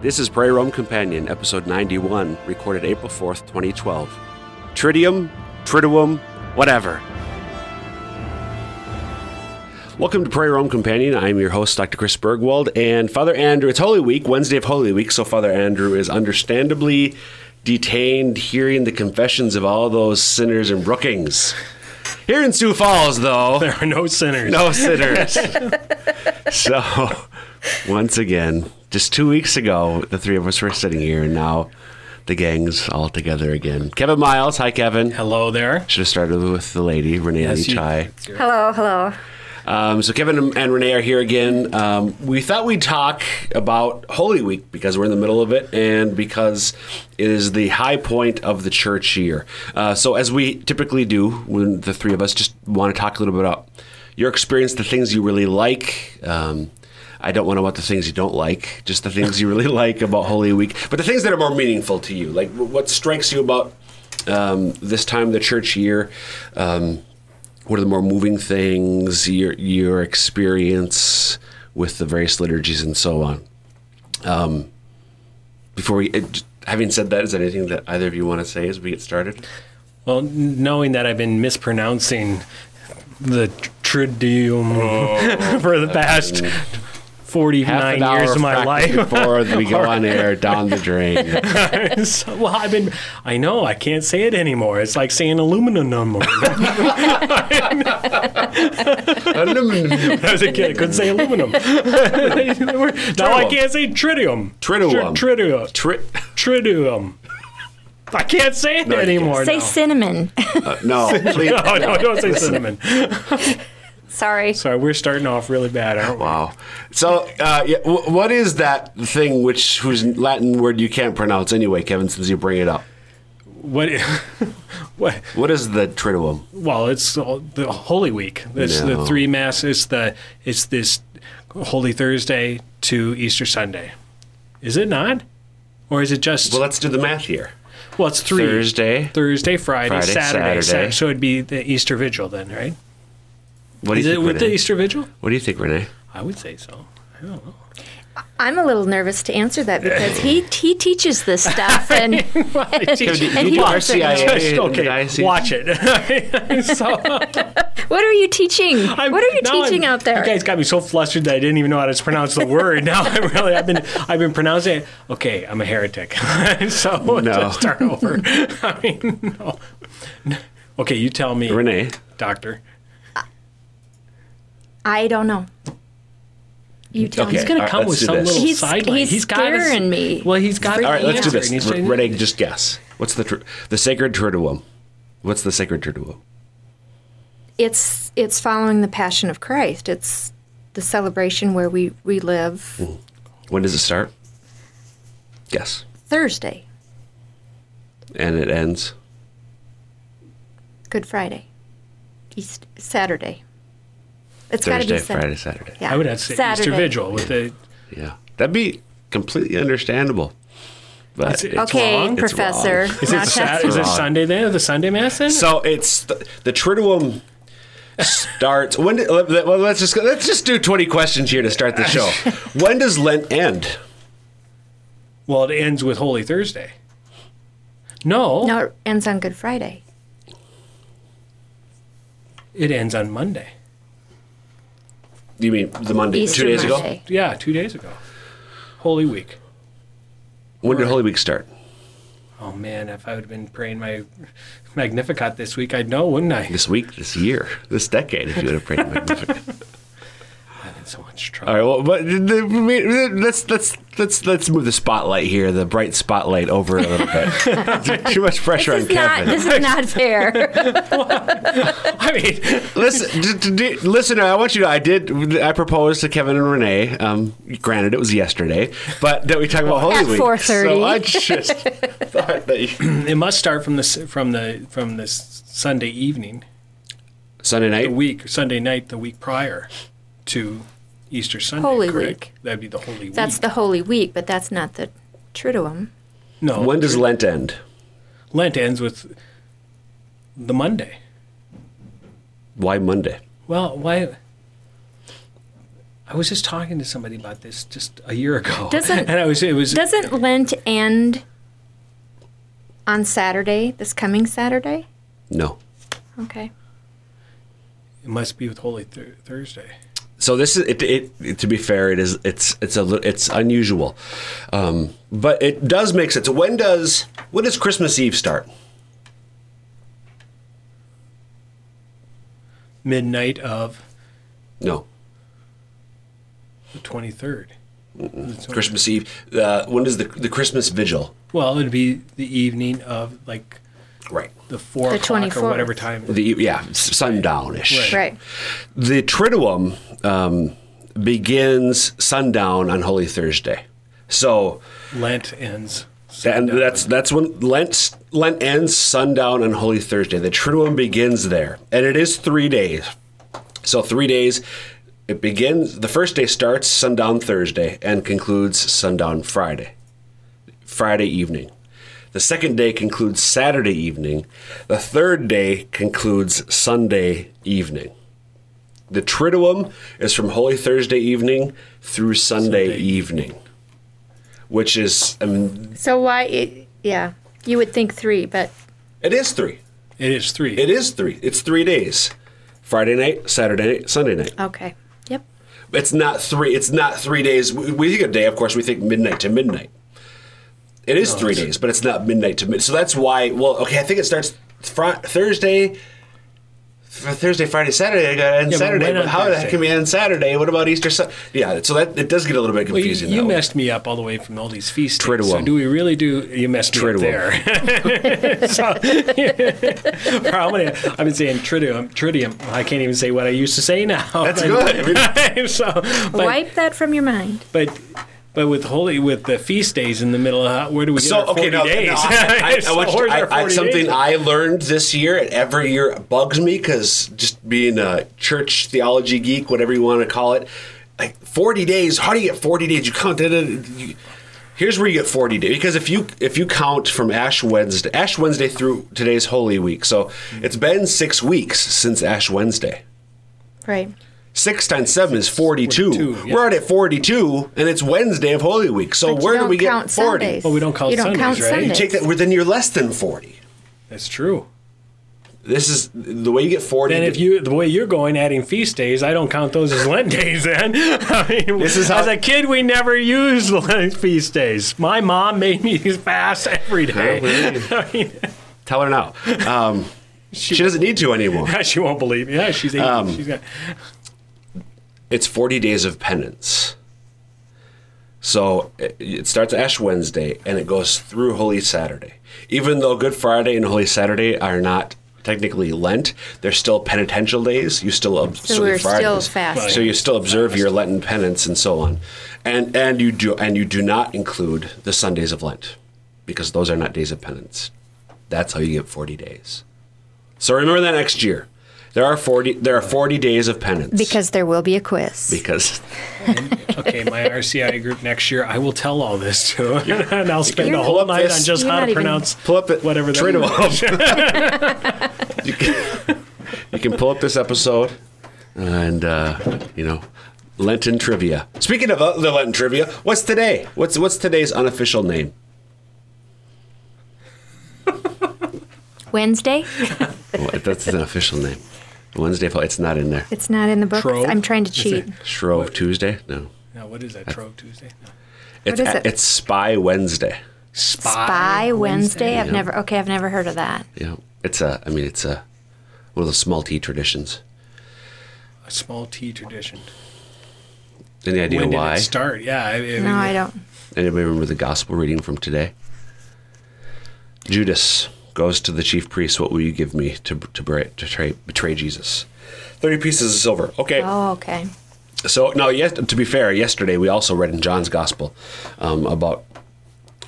This is Prairie Rome Companion, episode 91, recorded April 4th, 2012. Tridium, Triduum, whatever. Welcome to Prairie Rome Companion. I'm your host, Dr. Chris Burgwald, and Father Andrew. It's Holy Week, Wednesday of Holy Week, so Father Andrew is understandably detained hearing the confessions of all those sinners in Brookings. Here in Sioux Falls, though, There are no sinners. no sinners. so, once again, just two weeks ago, the three of us were sitting here, and now the gang's all together again. Kevin Miles, hi Kevin. Hello there. Should have started with the lady, Renee Yes, Lee you- Chai. Hello, hello. Um, so Kevin and Renee are here again. Um, we thought we'd talk about Holy Week because we're in the middle of it and because it is the high point of the church year. Uh, so as we typically do, when the three of us just want to talk a little bit about your experience, the things you really like. Um, I don't want to know about the things you don't like, just the things you really like about Holy Week, but the things that are more meaningful to you. Like what strikes you about um, this time of the church year. Um, what are the more moving things, your your experience with the various liturgies and so on. Um, before we, it, having said that, is there anything that either of you want to say as we get started? Well, knowing that I've been mispronouncing the Tridium for the past 49 years of my life. before we go on air down the drain. So, well, I've been, I know, I can't say it anymore. It's like saying aluminum. I was a kid, I couldn't say aluminum. now I can't say tritium. Tritium. Tr- tritium. Tri- Triduum. I can't say it you can't. anymore. Say now. cinnamon. uh, no, please. No, no, don't say cinnamon. Sorry. Sorry, we're starting off really bad, aren't we? Wow. So, uh, yeah, w- what is that thing which whose Latin word you can't pronounce anyway, Kevin? Since you bring it up, What? what? what is the Triduum? Well, it's the Holy Week. It's No. the three mass. It's the it's this Holy Thursday to Easter Sunday. Is it not? Or is it just? Well, Well, let's do the math here. Well, it's three. Thursday. Thursday, Friday, Friday, Saturday. Saturday. Sa- So it'd be the Easter Vigil then, right? What do Is you it think, with the Easter Vigil? What do you think, Renee? I would say so. I don't know. I'm a little nervous to answer that because he he teaches this stuff and, and, Kevin, do, do and you he do wants to know. RCIA? Just, okay, diocese? watch it. so, What are you teaching? I'm- what are you teaching I'm- out there? You guys got me so flustered that I didn't even know how to pronounce the word. Now I'm really, I've been, I've been pronouncing it. Okay, I'm a heretic. so No. let's start over. I mean, no. No. Okay, you tell me, Renee. doctor. I don't know. You tell Okay. He's me. gonna come let's with some this. little He's- sidelight. he's he's got his- scaring me. Well, he's got. All right, let's do this. and he's R- saying- Renee, just guess. What's the tr- the sacred Triduum? What's the sacred Triduum? It's it's following the Passion of Christ. It's the celebration where we we relive hmm. When does it start? Guess. Thursday, And it ends. Good Friday, East Saturday. It's got to Thursday, be Sat- Friday, Saturday. Yeah. I would have say Saturday. Easter Vigil with the. Yeah, that'd be completely understandable. But It's- it's Okay, wrong. It's Professor. wrong. Is it, Sat- is it Sunday then? The Sunday Mass then? So it's the, the Triduum starts. When? did- let- Well, let's just go- let's just do twenty questions here to start the show. when does Lent end? well, it ends with Holy Thursday. No, No, it ends on Good Friday. it ends on Monday. You mean the Monday, Easter two days ago? Yeah, two days ago. Holy Week. When did Holy Week start? Oh man, if I would have been praying my Magnificat this week, I'd know, wouldn't I? This week, this year, this decade, if you would have prayed Magnificat. I'm in so much trouble. right, well, but let's let's let's let's move the spotlight here, the bright spotlight over a little bit. Too much pressure This on is not Kevin. this is not fair. I mean, Listen, d- d- d- listener, I want you to. I did. I proposed to Kevin and Renee. Um, granted, it was yesterday, but that we talk about Holy At Week. 4:30. So I just thought that you, it must start from the from the from this Sunday evening, Sunday night. the night. week Sunday night, the week prior to Easter Sunday. Holy correct? Week. That'd be the Holy Week. That's the Holy Week, but that's not the Triduum. no. When does Lent end? Lent ends with the Monday? Why Monday? Well, why? I was just talking to somebody about this just a year ago, Doesn't- and I was it was Doesn't Lent end on Saturday, this coming Saturday? No. Okay. it must be with Holy Thur- Thursday. So this is it, it. To be fair, it is. It's it's a it's unusual, um, but it does make sense. When does when does Christmas Eve start? Midnight of No, the twenty third. Christmas Eve. Uh, when does the the Christmas Vigil? Well, it'd be the evening of like Right. the four The o'clock 24th. or whatever time. The yeah sundownish. Right. The Triduum um, begins sundown on Holy Thursday. So Lent ends. and that's that's when Lent Lent ends sundown on Holy Thursday. The Triduum begins there, and it is three days. So three days. It begins. The first day starts sundown Thursday and concludes sundown Friday. Friday evening. The second day concludes Saturday evening. The third day concludes Sunday evening. The Triduum is from Holy Thursday evening through Sunday, Sunday. evening, which is, I mean, So why? It, yeah, you would think three, but it is three. it is three. It is three. It's three days Friday night, Saturday night, Sunday night. okay. Yep. It's not three. It's not three days. We we think a day, of course, we think midnight to midnight. It is three days, but it's not midnight to midnight. So that's why. Well, okay, I think it starts fr- Thursday. For Thursday, Friday, Saturday, I got end Yeah, Saturday. when But on how the heck can we end Saturday? What about Easter? Sun- yeah, so that it does get a little bit Well, you, confusing. you that way. messed me up all the way from all these feast days. Triduum. So do we really do? You messed me up there. so, for how many? I've been saying triduum, tridium. I can't even say what I used to say now. That's But- good. So, but, Wipe that from your mind. but but with holy with the feast days in the middle, of, where do we get So our 40 okay, no, days? no, I, I, I, So you- I- I- 40 something days? I learned this year, and every year bugs me because just being a church theology geek, whatever you want to call it, like forty days. How do you get forty days? You count it. you- Here's where you get forty days because if you if you count from Ash Wednesday, Ash Wednesday through today's Holy Week, so it's been six weeks since Ash Wednesday. Right. Six times seven is forty-two. 42, yeah. We're already at forty-two, and it's Wednesday of Holy Week. So But where do we get count forty? Sundays. Well, we don't count you don't Sundays, count right? Sundays. You take that, well, then you're less than forty. That's true. This is the way you get forty. Then if you the way you're going, adding feast days, I don't count those as Lent days. Then I mean, This is how- as a kid, we never used Lent feast days. My mom made me fast every day. I mean, tell her now, um, she, doesn't need to anymore. she won't believe me. Yeah, she's 80. Um, she's got It's forty days of penance. So it, it starts Ash Wednesday and it goes through Holy Saturday. Even though Good Friday and Holy Saturday are not technically Lent, they're still penitential days. You still ob- So we're still Fridays. fasting. So you still observe your Lenten penance and so on, and and you do and you do not include the Sundays of Lent because those are not days of penance. That's how you get forty days. So remember that next year. There are forty. There are forty days of penance Because there will be a quiz. because okay. My RCI group next year, I will tell all this to, and I'll spend You're- the whole night this- on just how to pronounce pull up it. whatever Trade that you, can, you can pull up this episode, and uh, you know, Lenten trivia. Speaking of uh, the Lenten trivia, what's today? What's what's today's unofficial name? Wednesday? Well, that's an official name. Wednesday. It's not in there. It's not in the book. Trove? I'm trying to cheat. it- Shrove Tuesday. No, Now, what is that? Trove Tuesday? No. it's is it? it's Spy Wednesday. Spy, Spy Wednesday? I've Yeah. never, okay, I've never heard of that. Yeah, it's a. I mean, it's a one of those small tea traditions. A small tea tradition. Any idea when did why? it start? Yeah. I, I No, I don't. Anybody remember the gospel reading from today? Judas goes to the chief priest. What will you give me to to, betray, to betray, betray Jesus? Thirty pieces of silver. Okay. Oh, okay. So now, yes, to be fair, yesterday we also read in John's gospel um, about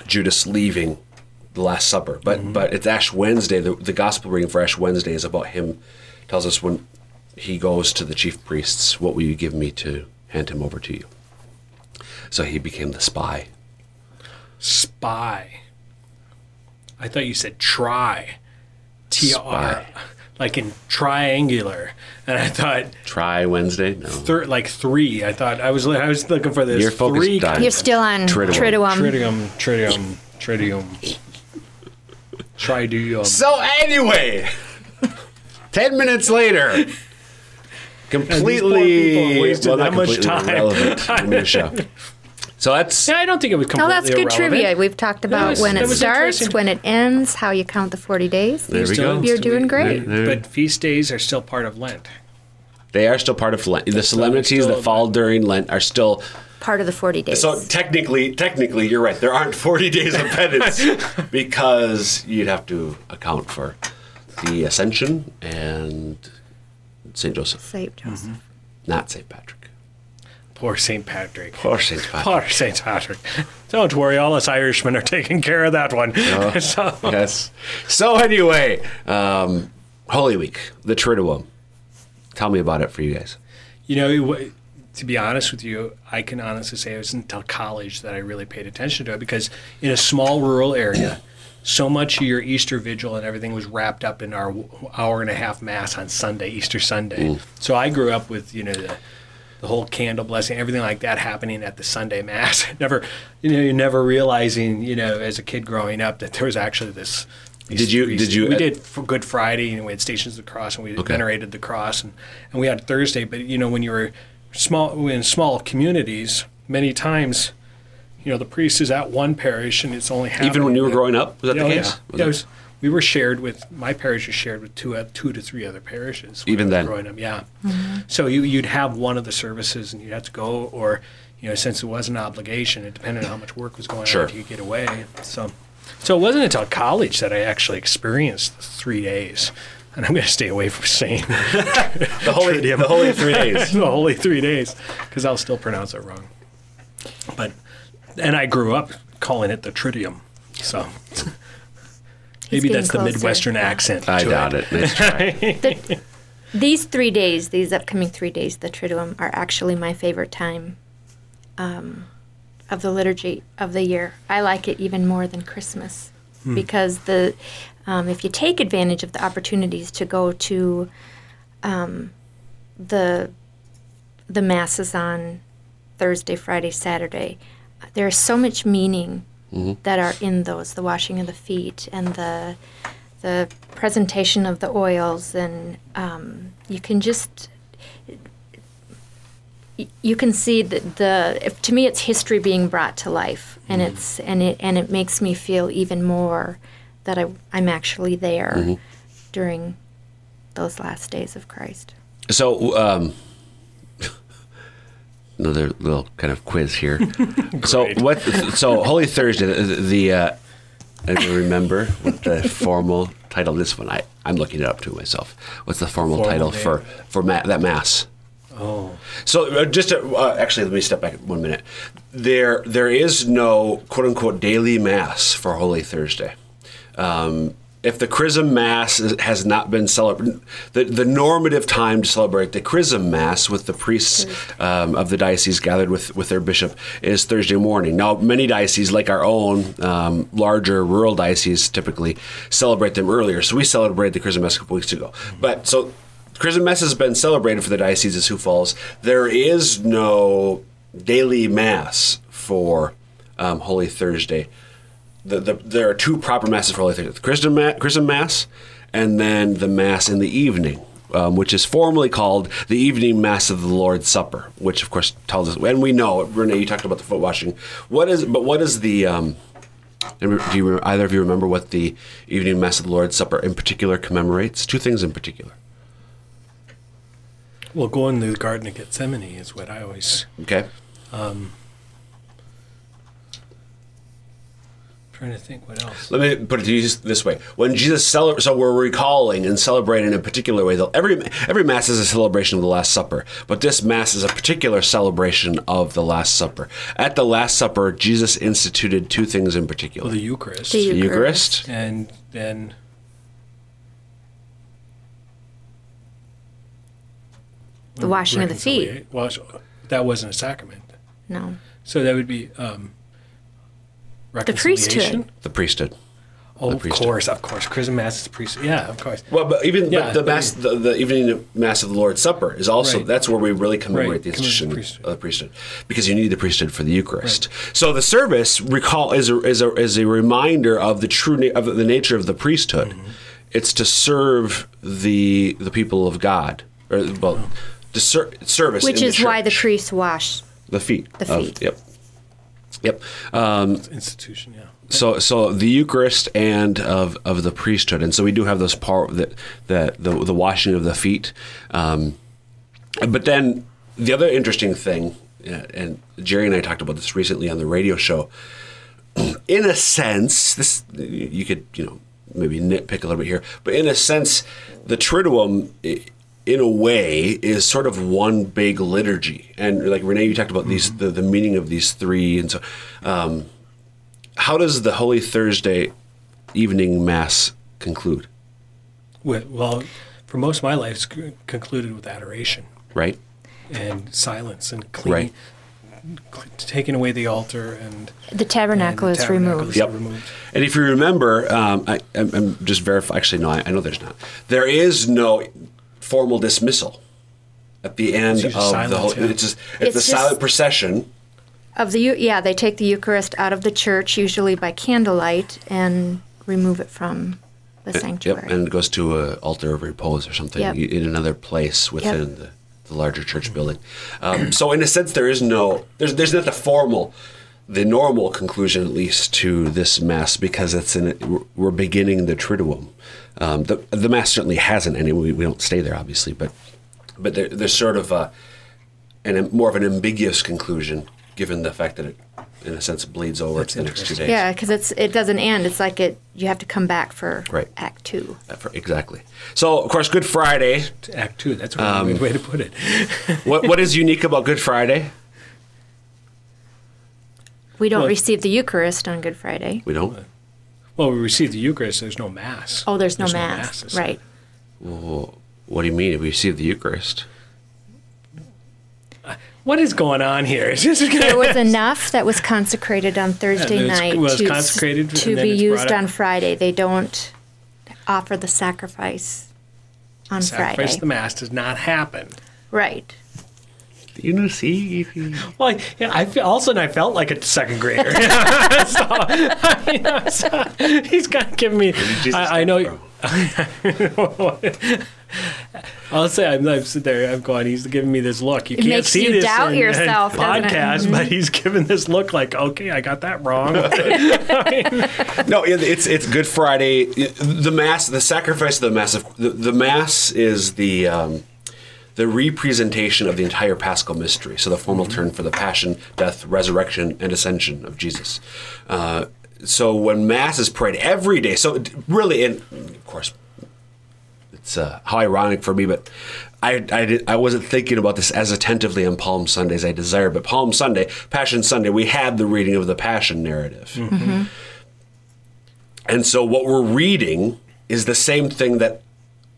Judas leaving the Last Supper, but but it's Ash Wednesday. The, the gospel reading for Ash Wednesday is about him. Tells us when he goes to the chief priests, "What will you give me to hand him over to you?" So he became the spy. Spy. I thought you said try. T R. Like in triangular, and I thought Try Wednesday. No. thir- like three. I thought I was I was looking for this You're focused three on- You're still on Triduum. Triduum. tritium, tritium, tritium, triduum. So anyway, ten minutes later, completely people wasted well, not that much time. irrelevant to Misha. So that's Yeah, I don't think it was completely Oh, that's good irrelevant. trivia. We've talked about was- when it starts, when it ends, how you count the 40 days. there we Still- go. You're doing great. There- But feast days are still part of Lent. They are still part of Lent. The solemnities that fall during Lent are still. Part of the 40 days. So technically, technically, you're right. There aren't 40 days of penance because you'd have to account for the Ascension and Saint Joseph, Saint Joseph. Mm-hmm. not Saint Patrick Poor Saint Patrick. or Saint Patrick. Poor Saint Patrick. Don't worry, all us Irishmen are taking care of that one. so, yes. So anyway, um, Holy Week, the Triduum. Tell me about it for you guys. you know, it to be honest with you, I can honestly say it was until college that I really paid attention to it because in a small rural area, so much of your Easter vigil and everything was wrapped up in our hour and a half mass on Sunday, Easter Sunday. So I grew up with you know the, the whole candle blessing, everything like that happening at the Sunday mass. never, you know, you're never realizing, you know, as a kid growing up that there was actually this. these Did you- three- did you- We did for Good Friday, and we had Stations of the Cross, and we Okay. venerated the cross, and, and we had Thursday. But you know, when you were small in small communities, many times, you know, the priest is at one parish, and it's only half. Even when you were growing up, was that at- the oh, case? Yeah, Was yeah it was, we were shared with my parish was shared with two uh, two to three other parishes. Even then? growing up, yeah. So you you'd have one of the services, and you'd have to go, or you know, since it was an obligation, it depended on how much work was going Sure. on, if you could get away. So, so it wasn't until college that I actually experienced the three days. And I'm going to stay away from saying the holy, the holy three days. the holy three days because I'll still pronounce it wrong. But and I grew up calling it the Tridium, so maybe getting that's the Midwestern accent. I doubt it. Nice try. The- these three days, these upcoming three days, the Triduum, are actually my favorite time um, of the liturgy of the year. I like it even more than Christmas because the um, if you take advantage of the opportunities to go to um, the the masses on Thursday, Friday, Saturday, there's so much meaning that are in those the washing of the feet and the the presentation of the oils. And um, you can just you can see that the if, to me it's history being brought to life. And it's and it and it makes me feel even more that I, I'm actually there during those last days of Christ. So, um, another little kind of quiz here. so, what? So, Holy Thursday. The, the uh, I don't remember what the formal title. This one, I I'm looking it up to myself. What's the formal, Formal title name. for for ma- that mass? Oh, So uh, just to, uh, actually, let me step back one minute. There, there is no quote unquote daily mass for Holy Thursday. Um, if the Chrism Mass has not been celebrated, the, the normative time to celebrate the Chrism Mass with the priests um, of the diocese gathered with, with their bishop is Thursday morning. Now, many dioceses, like our own um, larger rural dioceses, typically celebrate them earlier. So we celebrated the Chrism Mass a couple weeks ago. But so Chrism Mass has been celebrated for the Diocese of Sioux Falls. There is no daily Mass for um, Holy Thursday. The, the, there are two proper Masses for Holy Thursday the Chrism, Ma- Chrism Mass and then the Mass in the evening. Um, which is formally called the Evening Mass of the Lord's Supper, which of course tells us, and we know, Renee, you talked about the foot washing. What is, but what is the, um, do you either of you remember what the Evening Mass of the Lord's Supper in particular commemorates? Two things in particular. well, going to the Garden of Gethsemane is what I always Okay. Trying to think. What else? Let me put it to you this way: When Jesus celebrates, so we're recalling and celebrating in a particular way. Every every mass is a celebration of the Last Supper, but this mass is a particular celebration of the Last Supper. At the Last Supper, Jesus instituted two things in particular: Well, the Eucharist, The the Eucharist. Eucharist and then The washing of the feet. reconcilia- Well, that wasn't a sacrament, No. so that would be um, priesthood. the priesthood. Oh, the of priesthood. course, of course. Chrism mass is priest. Yeah, of course. Well, but even Yeah, but the mass, the, the evening mass of the Lord's Supper is also Right. that's where we really commemorate Right, the institution the priesthood. of the priesthood because you need the priesthood for the Eucharist. So the service recall is a, is a is a reminder of the true na- of the nature of the priesthood. Mm-hmm. It's to serve the the people of God, or well, to ser- service, Which in is the why the priests wash. the feet, the of- feet. yep, yep. Um, Institution, yeah. so so the Eucharist and of, of the priesthood, and so we do have this part that the, the the washing of the feet, um, but then the other interesting thing, uh, and Jerry and I talked about this recently on the radio show. In a sense, this you could you know maybe nitpick a little bit here, but in a sense, the Triduum. I- In a way, is sort of one big liturgy, and like Renee, you talked about these the, the meaning of these three, and so um, how does the Holy Thursday evening mass conclude? Well, for most of my life, it's concluded with adoration Right? and silence and clean, Right. taking away the altar and The tabernacle and the is removed. is Yep. removed. And if you remember, um, I, I'm, I'm just verifying. Actually, no, I, I know there's not. There is no formal dismissal at the end It's of just the whole. yeah. It's just it's, It's the just- silent procession. Of the yeah, they take the Eucharist out of the church, usually by candlelight, and remove it from the sanctuary. Yep, and it goes to an altar of repose or something Yep. in another place within Yep. the, the larger church building. Um, so, in a sense, there is no there's there's not the formal, the normal conclusion at least to this mass because it's in we're- we're beginning the Triduum. Um, the the mass certainly hasn't any. We, we don't stay there obviously, but but there, there's sort of a an more of an ambiguous conclusion given the fact that it in a sense bleeds over That's to the next two days. yeah, because it's it doesn't end. It's like it you have to come back for Right. Act Two. Uh, for- Exactly. So, of course, Good Friday. Act two. That's a Um, really good way to put it. What what is unique about Good Friday? We don't Well- receive the Eucharist on Good Friday. We don't. Well, we receive the Eucharist. There's no mass. Oh, there's no There's mass, masses. right? Well, what do you mean? If we receive the Eucharist, uh, What is going on here? Is this There was enough that was consecrated on Thursday it's- night was to, consecrated to then be it's used up- on Friday. They don't offer the sacrifice on sacrifice Friday. the mass does not happen. right. You know, see, Well, I- yeah, I feel, all of a sudden I felt like a second grader. so, you know, so he's kind of giving me. I, I know. I'll say I'm, I'm sitting there. I'm going. He's giving me this look. You It can't makes see you this doubt in, yourself, in podcast, but he's giving this look like, okay, I got that wrong. no, it's it's Good Friday. The mass, the sacrifice of the mass. Of, the, the mass is the um, the representation of the entire Paschal mystery. So the formal term for the passion, death, resurrection, and ascension of Jesus. Uh, so when mass is prayed every day, so really, and of course, it's uh, how ironic for me, but I, I, did, I wasn't thinking about this as attentively on Palm Sunday as I desire. But Palm Sunday, Passion Sunday, we had the reading of the Passion narrative. And so what we're reading is the same thing that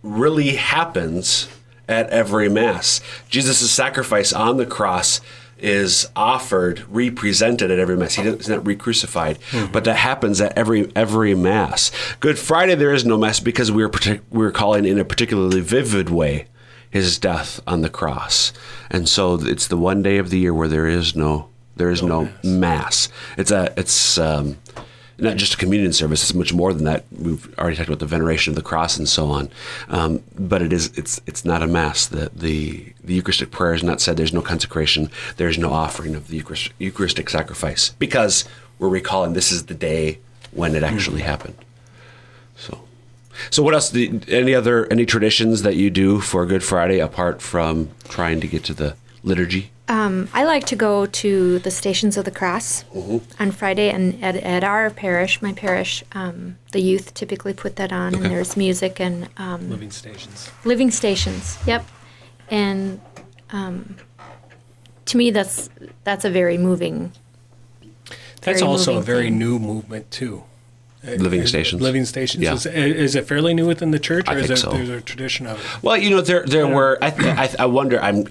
really happens at every Mass. Jesus' sacrifice on the cross is offered, represented at every Mass. He doesn't- He's not re-crucified, but that happens at every every Mass. Good Friday, there is no Mass because we are partic- we are calling in a particularly vivid way his death on the cross, and so it's the one day of the year where there is no there is no, mass. It's a it's um, not just a communion service. It's much more than that. We've already talked about the veneration of the cross and so on. Um, but it is it's it's not a mass. The, the the Eucharistic prayer is not said. There's no consecration. There's no offering of the Eucharist, Eucharistic sacrifice because we're recalling this is the day when it actually happened. So. So what else? do- Any other any traditions that you do for Good Friday apart from trying to get to the liturgy? Um, I like to go to the Stations of the Cross Mm-hmm. on Friday, and at, at our parish, my parish, um, the youth typically put that on, Okay. and there's music and um, Living stations. living stations. Yep, and um, to me, that's that's a very moving. That's very also a very thing. new movement too. Living Is- stations. Living stations. Yeah. Is, is it fairly new within the church, or I is think it, so. there's a tradition of it? Well, you know, there there were. I, th- I, th- I wonder. I'm.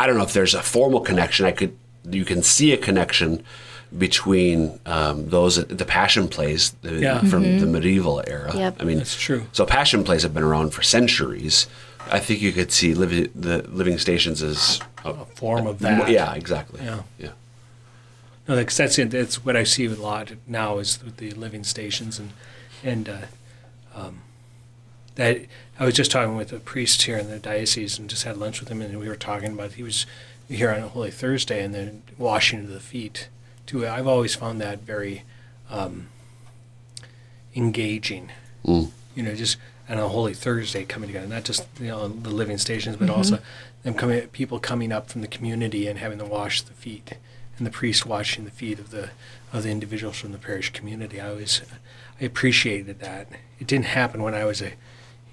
I don't know if there's a formal connection. I could. You can see a connection between um, those the passion plays the, Yeah. from the medieval era. Yep. I mean, That's true. So passion plays have been around for centuries. I think you could see living, the living stations as a, A form of that. yeah, exactly. Yeah. yeah. No, that's that's it. That's what I see a lot now is with the living stations and and uh, um, that I was just talking with a priest here in the diocese and just had lunch with him and we were talking about he was here on Holy Thursday and then washing of the feet too. I've always found that very um, engaging. Mm. You know, just on a Holy Thursday coming together, not just you know the living stations, but also them coming, people coming up from the community and having to wash the feet, and the priest washing the feet of the of the individuals from the parish community. I always I appreciated that. It didn't happen when I was a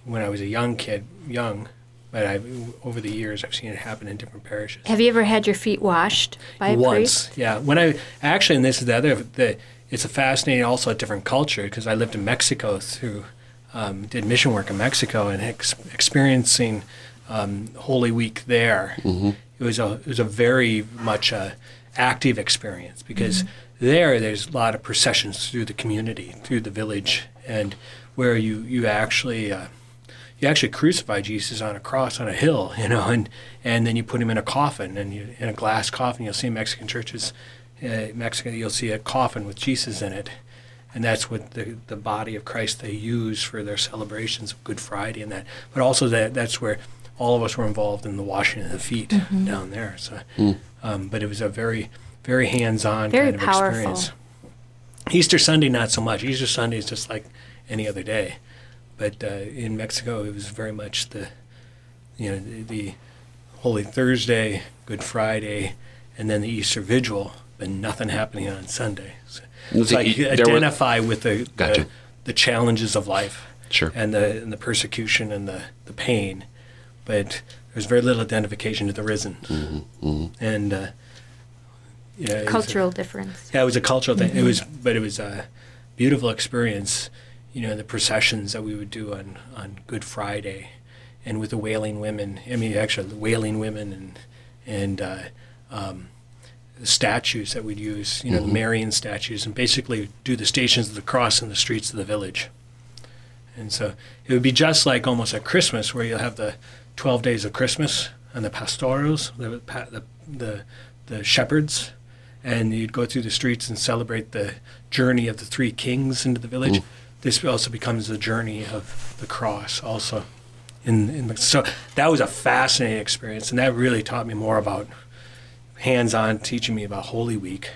when I was a young kid, young, but I over the years I've seen it happen in different parishes. Have you ever had your feet washed by a Once, priest? yeah. When I actually, and this is the other, the it's a fascinating, also a different culture because I lived in Mexico through, um, did mission work in Mexico and ex- experiencing um, Holy Week there. It was a it was a very much a active experience because there there's a lot of processions through the community, through the village, and where you you actually. Uh, you actually crucify Jesus on a cross on a hill, you know, and and then you put him in a coffin, and you, in a glass coffin. You'll see in Mexican churches, uh, Mexican, you'll see a coffin with Jesus in it, and that's what the the body of Christ they use for their celebrations of Good Friday and that. But also that that's where all of us were involved in the washing of the feet down there. So, um, but it was a very very hands-on Very kind of powerful. experience. Easter Sunday, not so much. Easter Sunday is just like any other day. But uh, in Mexico, it was very much the, you know, the, the Holy Thursday, Good Friday, and then the Easter Vigil, but nothing happening on Sunday. So it's The like e- you were- identify with the, Gotcha. the the challenges of life Sure. and the and the persecution and the, the pain, but there's very little identification to the risen. Mm-hmm, And uh, yeah, it was a- Cultural difference. yeah, it was a cultural thing. It was, but it was a beautiful experience. You know, the processions that we would do on on Good Friday, and with the wailing women. I mean, actually, the wailing women and and uh, um, the statues that we'd use. You know, the Marian statues, and basically do the stations of the cross in the streets of the village. And so it would be just like almost at Christmas, where you'll have the twelve days of Christmas and the pastores, the the the, the shepherds, and you'd go through the streets and celebrate the journey of the three kings into the village. This also becomes the journey of the cross, also. In, in the, so that was a fascinating experience, and that really taught me more about hands-on teaching me about Holy Week,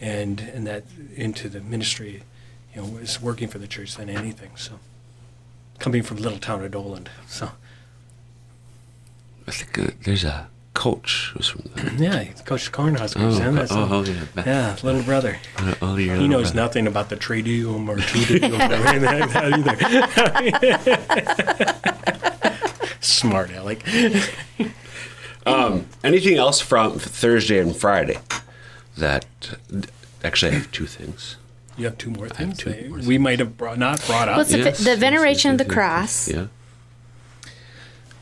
and and that into the ministry, you know, was working for the church than anything. So, coming from little town of Doland, so I think there's a coach who's from the. yeah, Coach Cornhuskers, oh, oh, oh, yeah, that's oh, oh, yeah. yeah, little brother. Oh, oh, you're He a knows little- nothing about the Triduum or Triduum or anything like that either. Smart Alec. Um, anything else from Thursday and Friday? That actually, I have two things. You have two more things. two more we might have brought, not brought up. Well, the, Yes, the veneration yes, of the yes, cross. Yeah.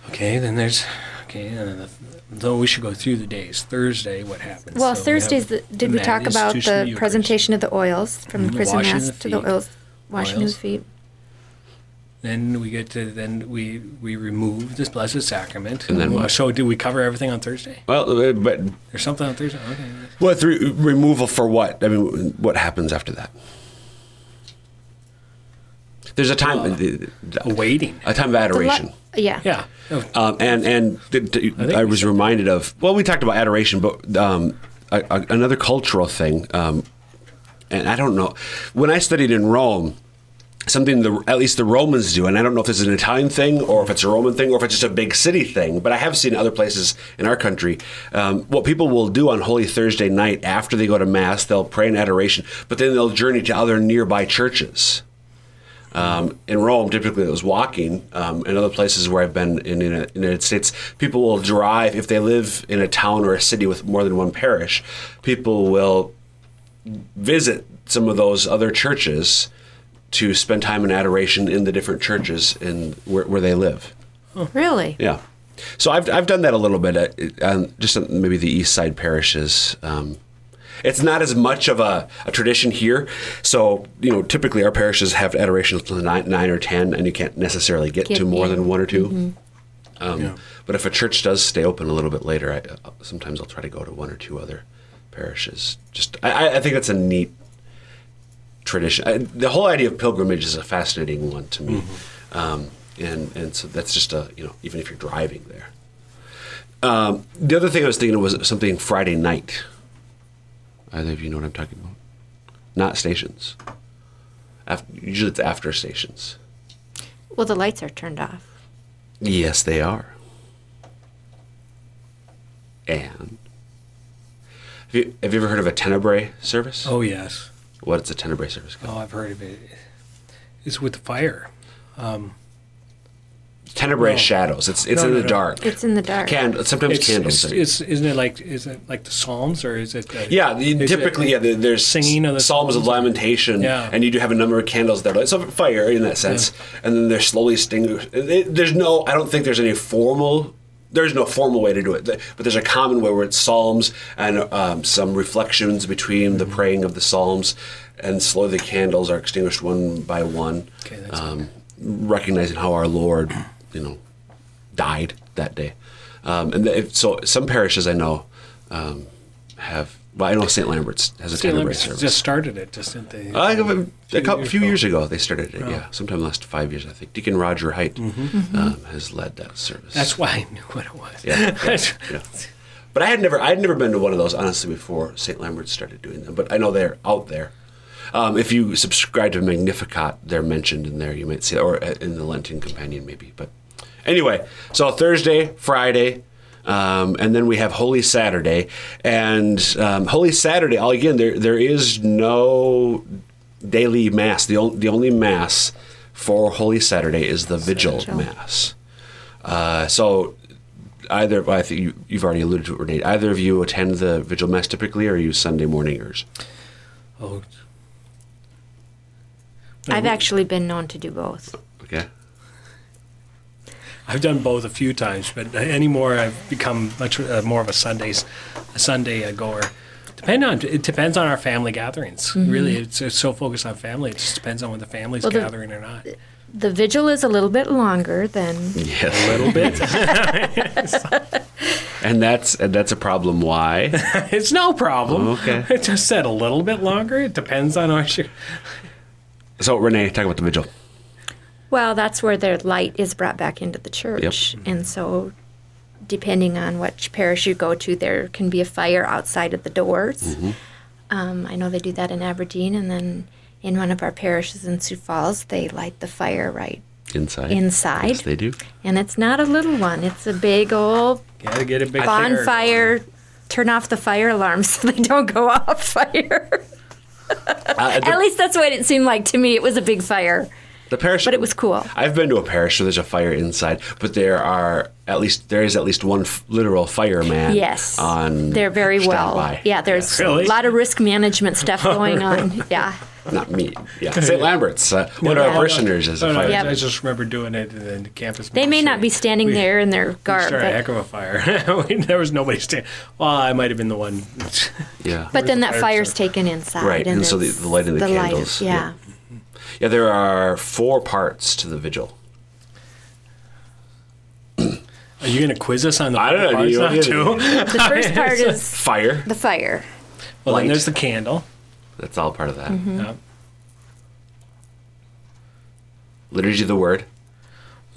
Okay, then there's okay, and then the, though we should go through the days. Thursday, what happens? Well, So we Thursdays, have the, did we the talk about institution of the Eucharist. presentation of the oils from Mhm, the Chrism washing mass the to the feet. oils, washing Oils. of the feet? Then we get to then we we remove this blessed sacrament. And then what? So did we cover everything on Thursday? Well, uh, but There's something on Thursday. Okay. what re- removal for what? I mean, what happens after that? There's a time, Uh, Awaiting. a time of The adoration. Lo- yeah. Yeah. Um, and and th- th- I I, was reminded of well, we talked about adoration, but um, a, a, another cultural thing, um, and I don't know. When I studied in Rome, something the at least the Romans do, and I don't know if this is an Italian thing or if it's a Roman thing or if it's just a big city thing, but I have seen other places in our country. Um, what people will do on Holy Thursday night after they go to mass, they'll pray in adoration, but then they'll journey to other nearby churches. Um, in Rome, typically it was walking. Um, in other places where I've been in, in the United States, people will drive if they live in a town or a city with more than one parish. People will visit some of those other churches to spend time in adoration in the different churches in where, where they live. Really? Yeah. So I've, I've done that a little bit, uh, on just maybe the east side parishes. Um, It's not as much of a, a tradition here. So, you know, typically our parishes have adoration until nine, nine or 10, and you can't necessarily get Get to more in. than one or 2 Mm-hmm. Um, Yeah. But if a church does stay open a little bit later, I, uh, sometimes I'll try to go to one or two other parishes. Just, I, I- I think that's a neat tradition. I, the whole idea of pilgrimage is a fascinating one to me, um, and and so that's just a you know even if you're driving there. Um, the other thing I was thinking was something Friday night. Either of you know what I'm talking about? Not stations. After, usually it's after stations. Well, the lights are turned off. Yes, they are. And have you, have you ever heard of a tenebrae service? Oh yes. What's a tenebrae service called? Oh, I've heard of it. It's with the fire. Um, Tenebrae no. shadows. It's it's No, in no, the no. dark. It's in the dark. Can sometimes It's, candles. it's, are- it's isn't it like is it like the Psalms or is it? Uh, yeah, you- is it- typically, yeah. There's singing of the psalms of lamentation, Yeah. and you do have a number of candles that are it's a fire in that sense, and then they're slowly extinguished. There's no, I don't think there's any formal. There's no formal way to do it, but there's a common way where it's psalms and um, some reflections between the praying of the psalms, and slowly the candles are extinguished one by one, Okay, that's um, recognizing how our Lord, you know, died that day. Um, and if, so some parishes I know um, have. Well, I know St. Lambert's has a St. service. just started it, just didn't they? I, a, a couple, years few years ago they started it. Oh. Yeah, sometime last five years I think. Deacon Roger Height Um, has led that service. Mm-hmm. That's why I knew what it was. Yeah, yeah, yeah. But I had never, I had never been to one of those honestly before St. Lambert started doing them. But I know they're out there. Um, if you subscribe to Magnificat, they're mentioned in there. You might see, or uh, in the Lenten Companion, maybe. But anyway, so Thursday, Friday, um, and then we have Holy Saturday. And um, Holy Saturday, all again, there there is no daily mass. The only the only mass for Holy Saturday is the Vigil Vigil. Mass. Uh, so either well, I think you, you've already alluded to it, Renee. Either of you attend the vigil mass typically, or are you Sunday morningers? Oh, I've actually been known to do both. Okay. I've done both a few times, but anymore I've become much uh, more of a Sundays, a Sunday uh, goer. Depend on it depends on our family gatherings. Really, it's, it's so focused on family. It just depends on when the family's Well, the- gathering or not. The vigil is a little bit longer than Yes. A little bit. And that's and that's a problem. Why? it's no problem. Oh, okay. It just said a little bit longer. It depends on our. so Renee, talk about the vigil. Well, that's where their light is brought back into the church. And so, depending on which parish you go to, there can be a fire outside of the doors. Um, I know they do that in Aberdeen. And then in one of our parishes in Sioux Falls, they light the fire right. Inside. Inside. Yes, they do. And it's not a little one, it's a big old Gotta get a big bonfire. Turn off the fire alarms so they don't go off fire. Uh, the, At least that's what it seemed like to me. It was a big fire, the parish, but it was cool. I've been to a parish where there's a fire inside, but there are at least there is at least one f- literal fireman. Yes. On They're very well. standby. Yeah, there's Really? a lot of risk management stuff going on. Yeah. Not me. Yeah. St. Lambert's. Uh, one of Yeah. our parishioners is a Oh, no, fire. Yep. I just remember doing it in the campus. They may not be standing We- there in their We garb, started a heck of a fire. there was nobody standing. Well, I might have been the one. Yeah. but then the that fire's started. taken inside. Right, and so the- the light of the light candles, yeah. yeah. There are four parts to the vigil. Are you going to quiz us on the I don't know, parts you- now, you- too? The first part is Fire. the fire. Well, Light. then there's the candle. That's all part of that. Mm-hmm. Yeah. Liturgy of the Word.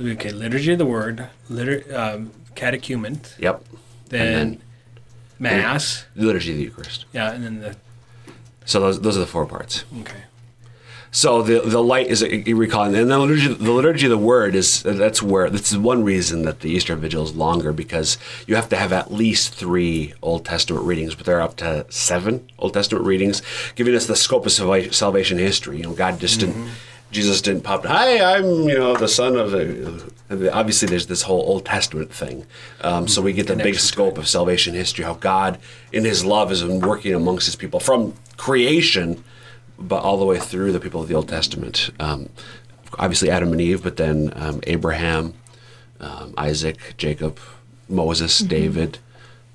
Okay, liturgy of the word, liter, um, catechumen, Yep. then, And mass. Liturgy of the Eucharist. Yeah, and then the So those, those are the four parts. okay. So the the light is you recall, and then the liturgy, the liturgy of the Word is that's where that's one reason that the Easter Vigil is longer because you have to have at least three Old Testament readings, but there are up to seven Old Testament readings, giving us the scope of salvation history. You know, God just didn't. Jesus didn't pop. Hi, I'm you know the son of the. Obviously, there's this whole Old Testament thing, um, so we get the big Connection scope of salvation history. How God, in His love, has been working amongst His people from creation but all the way through the people of the Old Testament. Um, obviously, Adam and Eve, but then um, Abraham, um, Isaac, Jacob, Moses, David,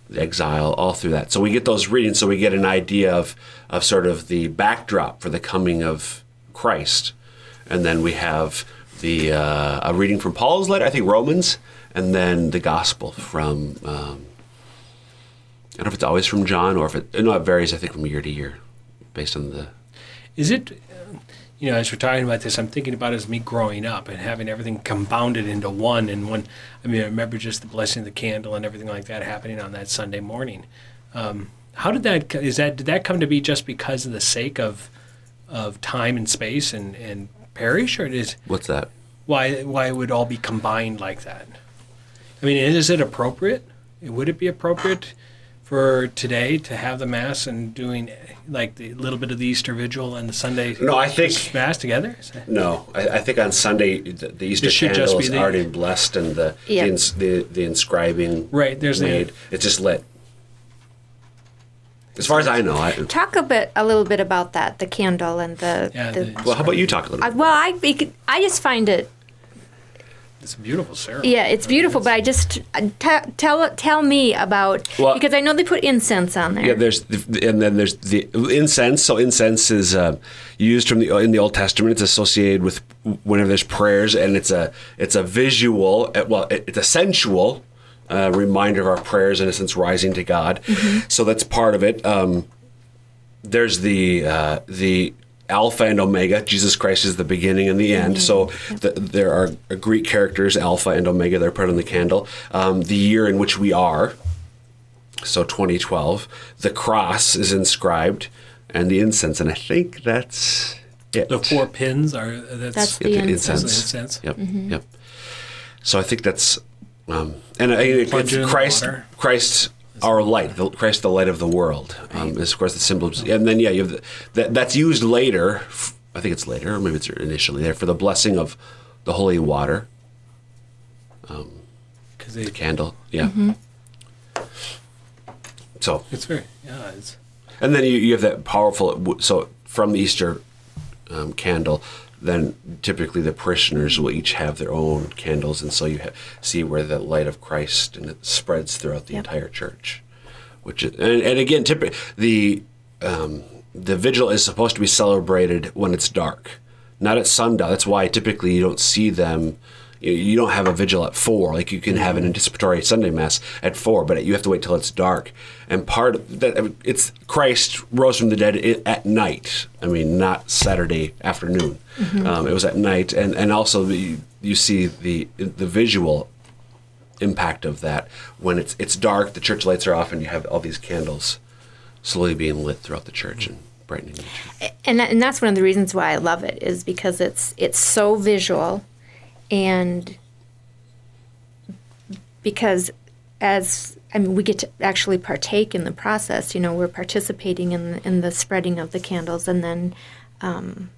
the exile, all through that. So we get those readings, so we get an idea of of sort of the backdrop for the coming of Christ, and then we have the uh, a reading from Paul's letter, I think Romans, and then the gospel from. Um, I don't know if it's always from John or if it no it varies. I think from year to year, based on the Is it, you know, as we're talking about this, I'm thinking about as me growing up and having everything compounded into one. And when, I mean, I remember just the blessing of the candle and everything like that happening on that Sunday morning. Um, how did that, is that, did that come to be just because of the sake of, of time and space and, and parish, or is what's that? why why it would all be combined like that? I mean, is it appropriate? Would it be appropriate for today to have the mass and doing like the little bit of the Easter Vigil and the Sunday No, I think- mass together? That- No, I, I think on Sunday the, the Easter It candle just be is the- already blessed and the Yeah. the, ins, the the inscribing Right, there's the- made. it's just lit. As far as I know, I, Talk a bit, a little bit about that, the candle and the. Yeah, the, the- well, how about you talk a little? I, bit? well, I I just find it. It's a beautiful ceremony. Yeah, it's beautiful, but I just uh, t- tell tell me about Well- because I know they put incense on there. Yeah, there's the, and then there's the incense. So incense is uh, used from the in the Old Testament. It's associated with whenever there's prayers, and it's a it's a visual. uh, Well, it- it's a sensual uh, reminder of our prayers, in a sense, rising to God. So that's part of it. Um, there's the uh, the Alpha and Omega. Jesus Christ is the beginning and the end. So the, there are Greek characters, Alpha and Omega. They're put on the candle. Um, the year in which we are. So 2012. The cross is inscribed, and the incense, and I think that's it. The four pins are that's, That's Yep, the That's incense. the incense. Yep, yep. So I think that's, um, and I, it's it Christ. Christ, our light, the, Christ, the light of the world, um, is of course the symbol. Of, and then yeah, you have the, that, that's used later. I think it's later, or maybe it's initially there for the blessing of the holy water, because they the candle. Yeah. So it's very yeah it's And then you, you have that powerful. So from the Easter um, candle, then typically the parishioners will each have their own candles, and so you ha- see where the light of Christ and it spreads throughout the Yep. entire church. Which is, and, and again, typically the um, the vigil is supposed to be celebrated when it's dark, not at sundown. That's why typically you don't see them. You, don't have a vigil at four. Like you can have an anticipatory Sunday mass at four, but you have to wait till it's dark. And part of that, it's Christ rose from the dead at night. I mean, not Saturday afternoon. Um, it was at night, and and also the, you see the the visual impact of that when it's it's dark, the church lights are off, and you have all these candles slowly being lit throughout the church and brightening the church. and that, and that's one of the reasons why I love it is because it's it's so visual, and because as I mean we get to actually partake in the process. You know, we're participating in in the spreading of the candles, and then. Um,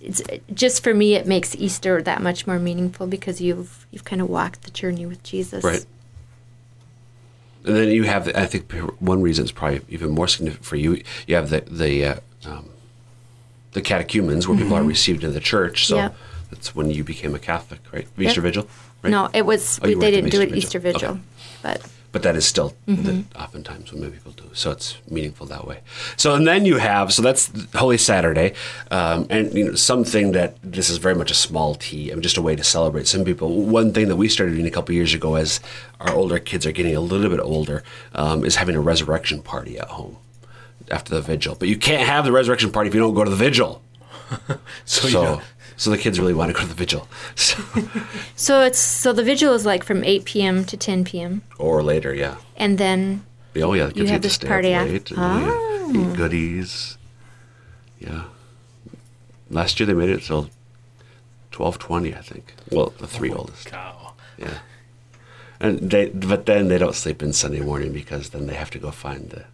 it's just for me. It makes Easter that much more meaningful because you've you've kind of walked the journey with Jesus. Right. And then you have, I think, one reason is probably even more significant for you. You have the the uh, um, the catechumens where people are received into the church. So Yep. That's when you became a Catholic, right? Easter Vigil. Right? No, it was Oh, you they didn't do it Easter Easter Vigil. Vigil, Okay. but but that is still the, oftentimes what many people do. So it's meaningful that way. So and then you have so that's Holy Saturday, um, and you know something that this is very much a small T, I mean, just a way to celebrate. Some people. One thing that we started doing a couple years ago, as our older kids are getting a little bit older, um, is having a resurrection party at home after the vigil. But you can't have the resurrection party if you don't go to the vigil. so, So. You know, So the kids really want to go to the vigil, so, So it's so the vigil is like from 8 p.m. to 10 p.m. or later, yeah. and then Oh yeah, the kids have get to this stay party up late and yeah, oh. eat goodies. Yeah. Last year they made it till twelve twenty, I think. Well, the three oldest. cow. Yeah. And they, but then they don't sleep in Sunday morning because then they have to go find the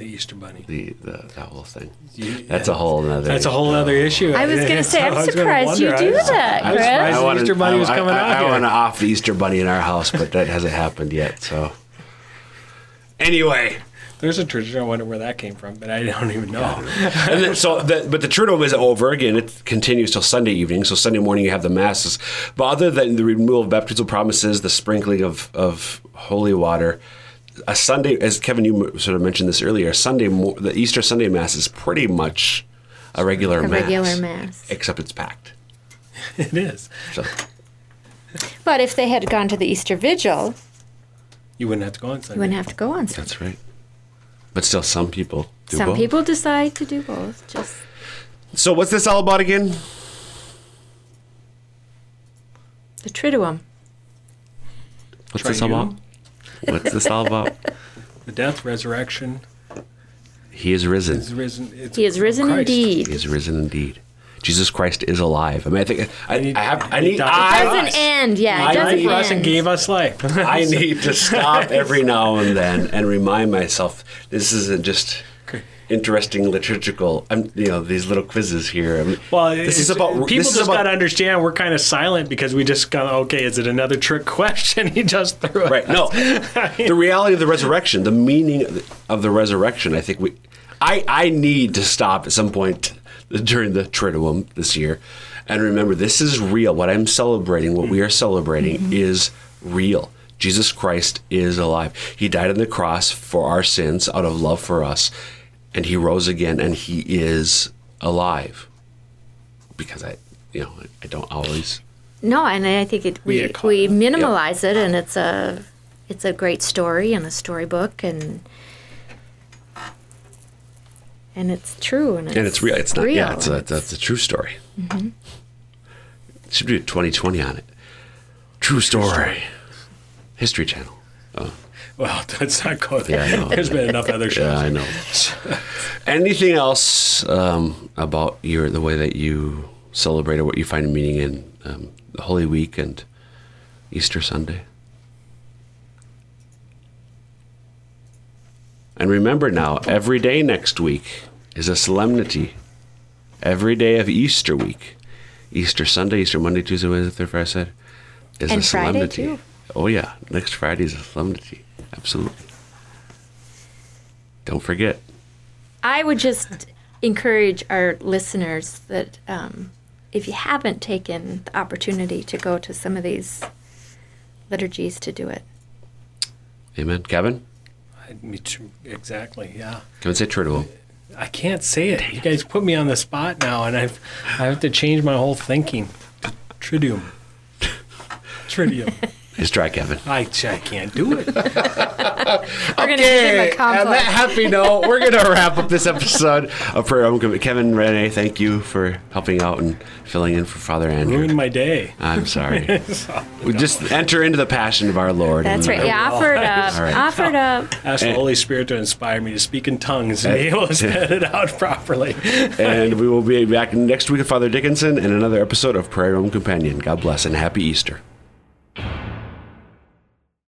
The Easter Bunny. the, the that whole thing. You- That's a whole other. That's a whole other issue. I was gonna say, I'm I surprised you do I was- that, I was Chris. surprised the wanted- Easter Bunny was coming I, out I, here. want to off the Easter Bunny in our house, but that hasn't happened yet. So, anyway, There's a tradition. I wonder where that came from, but I don't even know. and then, so, the, but the Triduum is over again. It continues till Sunday evening. So Sunday morning you have the masses. But other than the removal of baptismal promises, the sprinkling of of holy water, a Sunday, as Kevin, you sort of mentioned this earlier. Sunday, the Easter Sunday Mass is pretty much a regular A mass, regular mass. except it's packed. It is. So But if they had gone to the Easter Vigil, You wouldn't have to go on Sunday. you wouldn't have to go on Sunday. that's right. But still, some people do Some both. people decide to do both. Just So what's this all about again? the Triduum. What's this all about? What's this all about? The death, resurrection, He is risen. is risen. It's He is risen Christ. indeed. He is risen indeed. Jesus Christ is alive. I mean, I think I, need- I have. I need. I, for Doesn't end. Yeah, I it doesn't need- for us and end. gave us life. I need to stop every now and then and remind myself this isn't just interesting liturgical. I'm, you know, these little quizzes here. I mean, Well, this is about people is just about- got to understand we're kind of silent because we just kind of okay. Is it another trick question? he just threw it. Right. No, the reality of the resurrection, the meaning of the resurrection. I think we, I, I need to stop at some point during the Triduum this year, and remember this is real. What I'm celebrating, what we are celebrating, mm-hmm. is real. Jesus Christ is alive. He died on the cross for our sins out of love for us, and he rose again, and he is alive. Because I, you know, I don't always. No, and I think it We we up. minimalize it, and it's a it's a great story and a storybook, and and it's true, and it's, and it's real. It's not. Yeah, it's a, that's a true story. Mm-hmm. Should do 2020 on it. True story. History Channel. Oh, Well, that's not good. Yeah, I know. There's been enough other shows. yeah, I know. Anything else um, about your the way that you celebrate or what you find meaning in um, the Holy Week and Easter Sunday? And remember now, every day next week is a solemnity. Every day of Easter week, Easter Sunday, Easter Monday, Tuesday, Wednesday, Thursday, Friday, Saturday, is And a Friday, solemnity. too. Oh yeah, next Friday is a solemnity. Absolutely. Don't forget. I would just encourage our listeners that um, if you haven't taken the opportunity to go to some of these liturgies, to do it. Amen. Kevin, I, me too. Exactly. Yeah. Kevin, say Triduum. I can't say it. You guys put me on the spot now, and I've I have to change my whole thinking. Tridium. Tridium. Just try, Kevin. I, I can't do it. We're going to give him a on that happy note, we're going to wrap up this episode of Prayer Homecoming. Kevin, Renee, thank you for helping out and filling in for Father Andrew. Ruined my day. I'm sorry. we just enter into the passion of our Lord. That's right. Yeah, offer it up. All right. Offer it up. Ask the Holy Spirit to inspire me to speak in tongues and be able to spit it out properly. And we will be back next week with Father Dickinson and another episode of Prayer Room Companion. God bless and happy Easter.